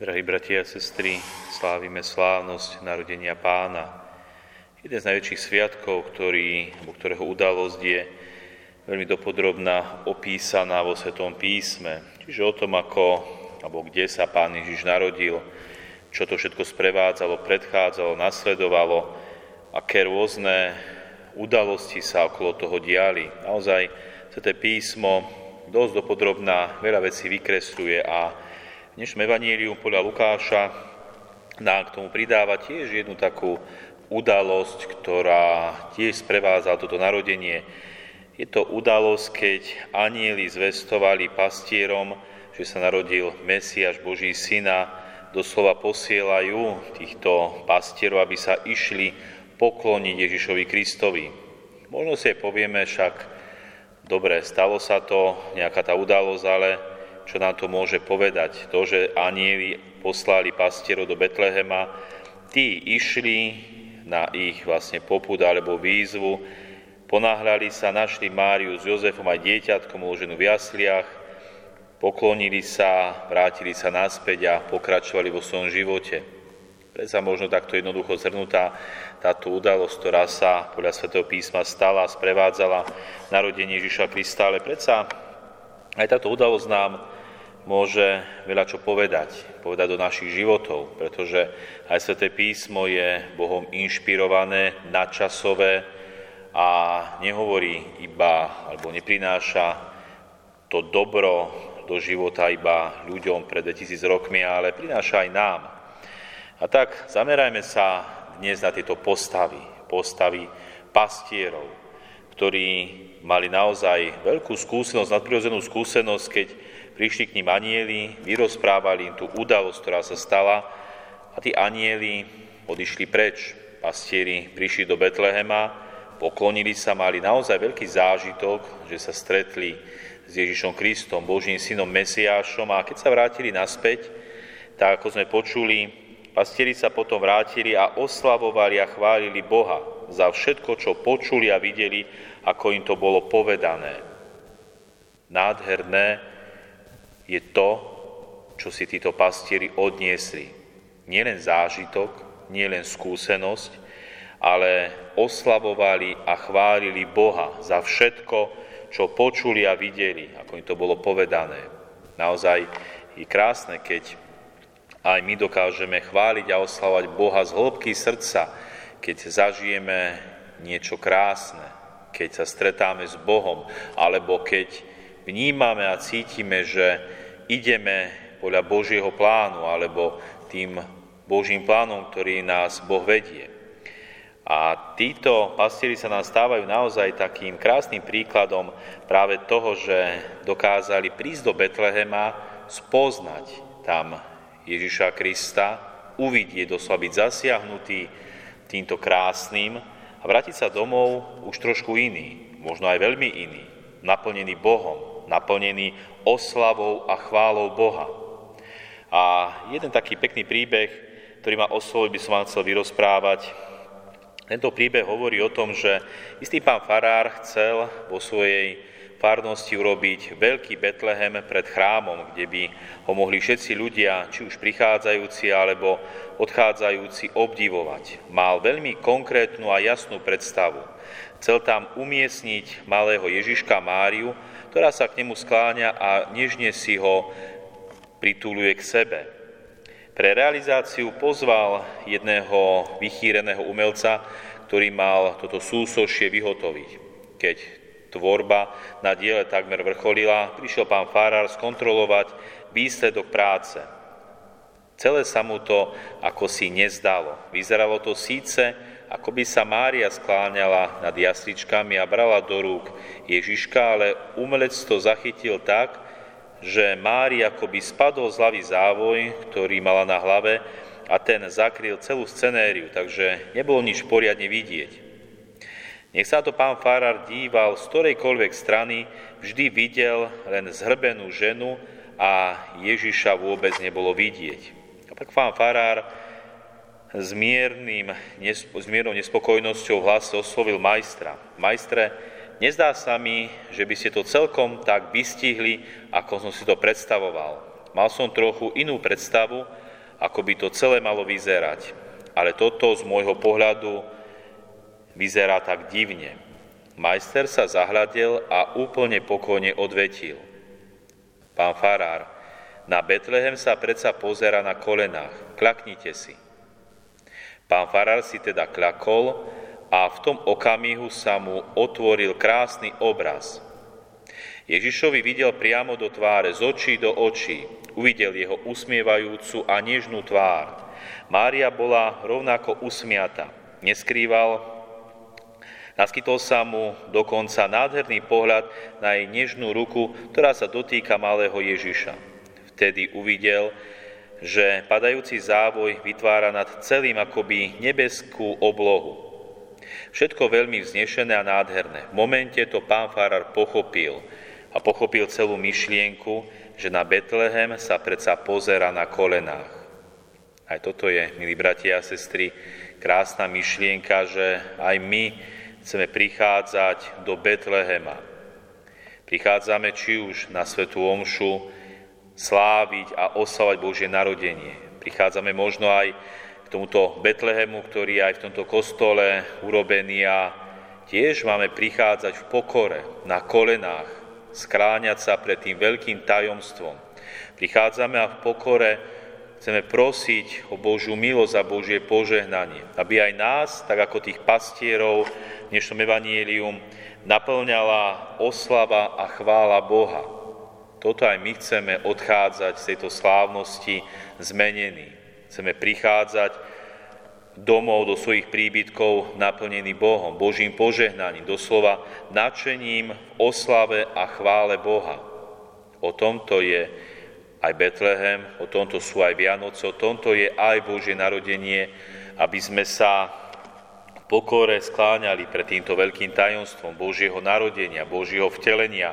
Drahí bratia a sestry, slávime slávnosť narodenia pána. Jeden z najväčších sviatkov, ktorý, ktorého udalosť je veľmi dopodrobná opísaná vo Svetom písme. Čiže o tom, ako, alebo kde sa pán Ježiš narodil, čo to všetko sprevádzalo, predchádzalo, nasledovalo, aké rôzne udalosti sa okolo toho diali. Naozaj Sveté písmo dosť dopodrobná veľa vecí vykresluje a dnešnom evaníliu podľa Lukáša nám k tomu pridáva tiež jednu takú udalosť, ktorá tiež sprevádza toto narodenie. Je to udalosť, keď anieli zvestovali pastierom, že sa narodil Mesiaš, Boží syna, doslova posielajú týchto pastierov, aby sa išli pokloniť Ježišovi Kristovi. Možno si aj povieme však, dobre, stalo sa to, nejaká tá udalosť, ale čo nám to môže povedať. To, že anieli poslali pastierov do Betlehema, tí išli na ich vlastne popud alebo výzvu, ponáhľali sa, našli Máriu s Jozefom aj dieťatkom uloženú v jasliach, poklonili sa, vrátili sa naspäť a pokračovali vo svojom živote. Predsa možno takto jednoducho zhrnutá táto udalosť, ktorá sa podľa svätého písma stala, sprevádzala narodenie Ježiša Krista, ale predsa aj táto udalosť nám môže veľa čo povedať, povedať do našich životov, pretože aj Sveté písmo je Bohom inšpirované, nadčasové a nehovorí iba, alebo neprináša to dobro do života iba ľuďom pred 2000 rokmi, ale prináša aj nám. A tak zamerajme sa dnes na tieto postavy, postavy pastierov, ktorí mali naozaj veľkú skúsenosť, nadprirodzenú skúsenosť, keď prišli k ním anieli, vyrozprávali im tú udalosť, ktorá sa stala a tí anieli odišli preč. Pastieri prišli do Betlehema, poklonili sa, mali naozaj veľký zážitok, že sa stretli s Ježišom Kristom, Božím synom Mesiášom a keď sa vrátili naspäť, tak ako sme počuli, pastieri sa potom vrátili a oslavovali a chválili Boha za všetko, čo počuli a videli, ako im to bolo povedané. Nádherné, je to, čo si títo pastieri odniesli. Nielen zážitok, nielen skúsenosť, ale oslavovali a chválili Boha za všetko, čo počuli a videli, ako im to bolo povedané. Naozaj je krásne, keď aj my dokážeme chváliť a oslavovať Boha z hĺbky srdca, keď zažijeme niečo krásne, keď sa stretáme s Bohom, alebo keď vnímame a cítime, že ideme podľa Božieho plánu alebo tým Božím plánom, ktorý nás Boh vedie. A títo pastieri sa nám stávajú naozaj takým krásnym príkladom práve toho, že dokázali prísť do Betlehema, spoznať tam Ježiša Krista, uvidieť, doslova byť zasiahnutý týmto krásnym a vrátiť sa domov už trošku iný, možno aj veľmi iný, naplnený Bohom, naplnený oslavou a chválou Boha. A jeden taký pekný príbeh, ktorý ma oslovil, by som vám chcel vyrozprávať. Tento príbeh hovorí o tom, že istý pán farár chcel vo svojej farnosti urobiť veľký Betlehem pred chrámom, kde by ho mohli všetci ľudia, či už prichádzajúci alebo odchádzajúci, obdivovať. Mal veľmi konkrétnu a jasnú predstavu. Chcel tam umiestniť malého Ježiška Máriu, ktorá sa k nemu skláňa a nežne si ho prituluje k sebe. Pre realizáciu pozval jedného vychýreného umelca, ktorý mal toto súsošie vyhotoviť. Keď tvorba na diele takmer vrcholila, prišiel pán Farár skontrolovať výsledok práce. Celé sa mu to ako si nezdalo. Vyzeralo to síce, ako by sa Mária skláňala nad jasličkami a brala do rúk Ježiška, ale umelec to zachytil tak, že Mária akoby spadol z hlavy závoj, ktorý mala na hlave a ten zakryl celú scenériu, takže nebolo nič poriadne vidieť. Nech sa to pán Farar díval z ktorejkoľvek strany, vždy videl len zhrbenú ženu a Ježiša vôbec nebolo vidieť. A tak pán Farár s, miernym, s miernou nespokojnosťou v hlase oslovil majstra. Majstre, nezdá sa mi, že by ste to celkom tak vystihli, ako som si to predstavoval. Mal som trochu inú predstavu ako by to celé malo vyzerať. Ale toto z môjho pohľadu vyzerá tak divne. Majster sa zahľadil a úplne pokojne odvetil. Pán Farár, na Betlehem sa predsa pozera na kolenách. Klaknite si. Pán Farár si teda klakol a v tom okamihu sa mu otvoril krásny obraz. Ježišovi videl priamo do tváre, z očí do očí. Uvidel jeho usmievajúcu a nežnú tvár. Mária bola rovnako usmiata. Neskrýval, naskytol sa mu dokonca nádherný pohľad na jej nežnú ruku, ktorá sa dotýka malého Ježiša. Vtedy uvidel, že padajúci závoj vytvára nad celým akoby nebeskú oblohu. Všetko veľmi vznešené a nádherné. V momente to pán Farar pochopil a pochopil celú myšlienku, že na Betlehem sa predsa pozera na kolenách. Aj toto je, milí bratia a sestry, krásna myšlienka, že aj my chceme prichádzať do Betlehema. Prichádzame či už na Svetú Omšu, sláviť a oslavať Božie narodenie. Prichádzame možno aj k tomuto Betlehemu, ktorý je aj v tomto kostole urobený a tiež máme prichádzať v pokore, na kolenách, skráňať sa pred tým veľkým tajomstvom. Prichádzame a v pokore chceme prosiť o Božiu milosť a Božie požehnanie, aby aj nás, tak ako tých pastierov v dnešnom evanielium, naplňala oslava a chvála Boha toto aj my chceme odchádzať z tejto slávnosti zmenení. Chceme prichádzať domov do svojich príbytkov naplnený Bohom, Božím požehnaním, doslova nadšením v oslave a chvále Boha. O tomto je aj Betlehem, o tomto sú aj Vianoce, o tomto je aj Božie narodenie, aby sme sa v pokore skláňali pred týmto veľkým tajomstvom Božieho narodenia, Božieho vtelenia,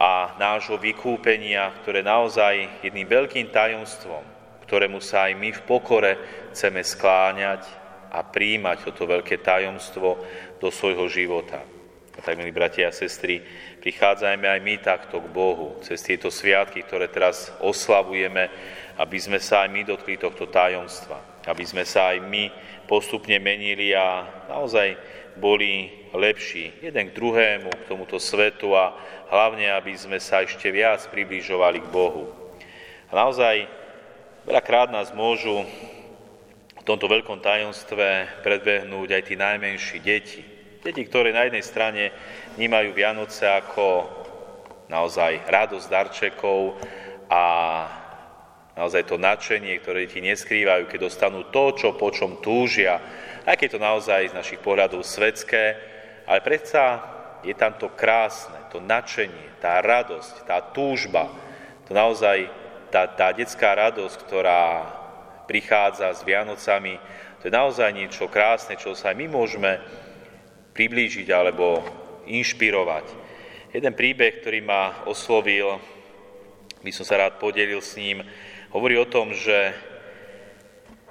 a nášho vykúpenia, ktoré naozaj jedným veľkým tajomstvom, ktorému sa aj my v pokore chceme skláňať a príjmať toto veľké tajomstvo do svojho života. A tak, milí bratia a sestry, prichádzajme aj my takto k Bohu cez tieto sviatky, ktoré teraz oslavujeme, aby sme sa aj my dotkli tohto tajomstva, aby sme sa aj my postupne menili a naozaj boli lepší jeden k druhému, k tomuto svetu a hlavne, aby sme sa ešte viac približovali k Bohu. A naozaj veľakrát nás môžu v tomto veľkom tajomstve predbehnúť aj tí najmenší deti. Deti, ktoré na jednej strane vnímajú Vianoce ako naozaj radosť darčekov a naozaj to nadšenie, ktoré deti neskrývajú, keď dostanú to, čo po čom túžia, aj keď to naozaj z našich pohľadov svetské, ale predsa je tam to krásne, to nadšenie, tá radosť, tá túžba, to naozaj tá, tá detská radosť, ktorá prichádza s Vianocami, to je naozaj niečo krásne, čo sa aj my môžeme priblížiť alebo inšpirovať. Jeden príbeh, ktorý ma oslovil, by som sa rád podelil s ním, hovorí o tom, že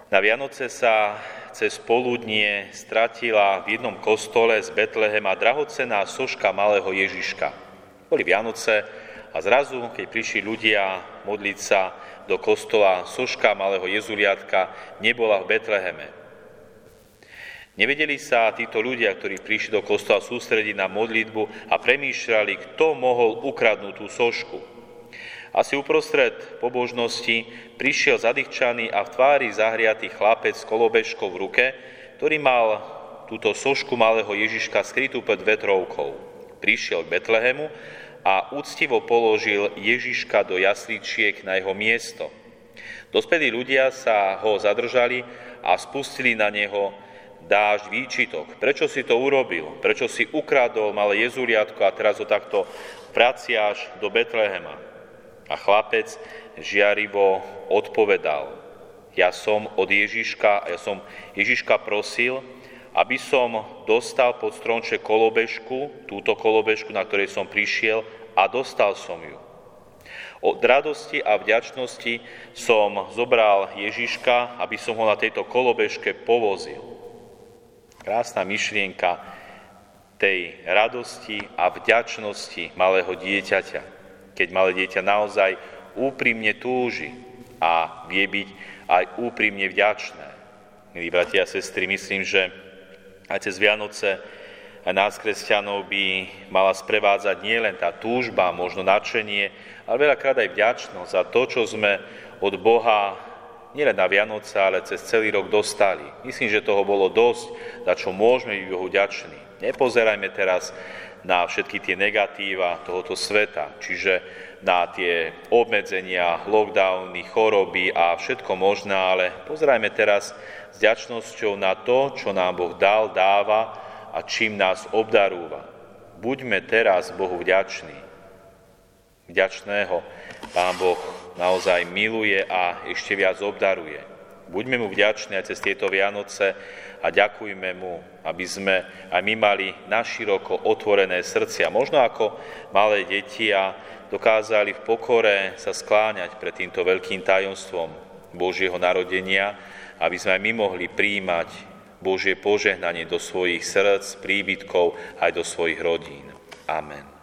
na Vianoce sa cez poludnie stratila v jednom kostole z Betlehema drahocená soška malého Ježiška. Boli Vianoce a zrazu, keď prišli ľudia modliť sa do kostola, soška malého Jezuliatka nebola v Betleheme. Nevedeli sa títo ľudia, ktorí prišli do kostola sústrediť na modlitbu a premýšľali, kto mohol ukradnúť tú sošku. Asi uprostred pobožnosti prišiel zadýchčaný a v tvári zahriatý chlapec s kolobežkou v ruke, ktorý mal túto sošku malého Ježiška skrytú pred vetrovkou. Prišiel k Betlehemu a úctivo položil Ježiška do jasličiek na jeho miesto. Dospelí ľudia sa ho zadržali a spustili na neho dážď výčitok. Prečo si to urobil? Prečo si ukradol malé jezuliatko a teraz ho takto vraciaš do Betlehema? A chlapec žiarivo odpovedal, ja som od Ježiška, ja som Ježiška prosil, aby som dostal pod stronče kolobežku, túto kolobežku, na ktorej som prišiel a dostal som ju. Od radosti a vďačnosti som zobral Ježiška, aby som ho na tejto kolobežke povozil. Krásna myšlienka tej radosti a vďačnosti malého dieťaťa keď malé dieťa naozaj úprimne túži a vie byť aj úprimne vďačné. Milí bratia a sestry, myslím, že aj cez Vianoce aj nás, kresťanov, by mala sprevádzať nielen tá túžba, možno nadšenie, ale veľakrát aj vďačnosť za to, čo sme od Boha nielen na Vianoce, ale cez celý rok dostali. Myslím, že toho bolo dosť, za čo môžeme byť Bohu vďační. Nepozerajme teraz na všetky tie negatíva tohoto sveta, čiže na tie obmedzenia, lockdowny, choroby a všetko možné, ale pozerajme teraz s vďačnosťou na to, čo nám Boh dal, dáva a čím nás obdarúva. Buďme teraz Bohu vďační. Vďačného Pán Boh naozaj miluje a ešte viac obdaruje. Buďme mu vďační aj cez tieto Vianoce a ďakujme mu, aby sme aj my mali naširoko otvorené srdcia, možno ako malé deti a dokázali v pokore sa skláňať pred týmto veľkým tajomstvom Božieho narodenia, aby sme aj my mohli príjmať Božie požehnanie do svojich srdc, príbytkov aj do svojich rodín. Amen.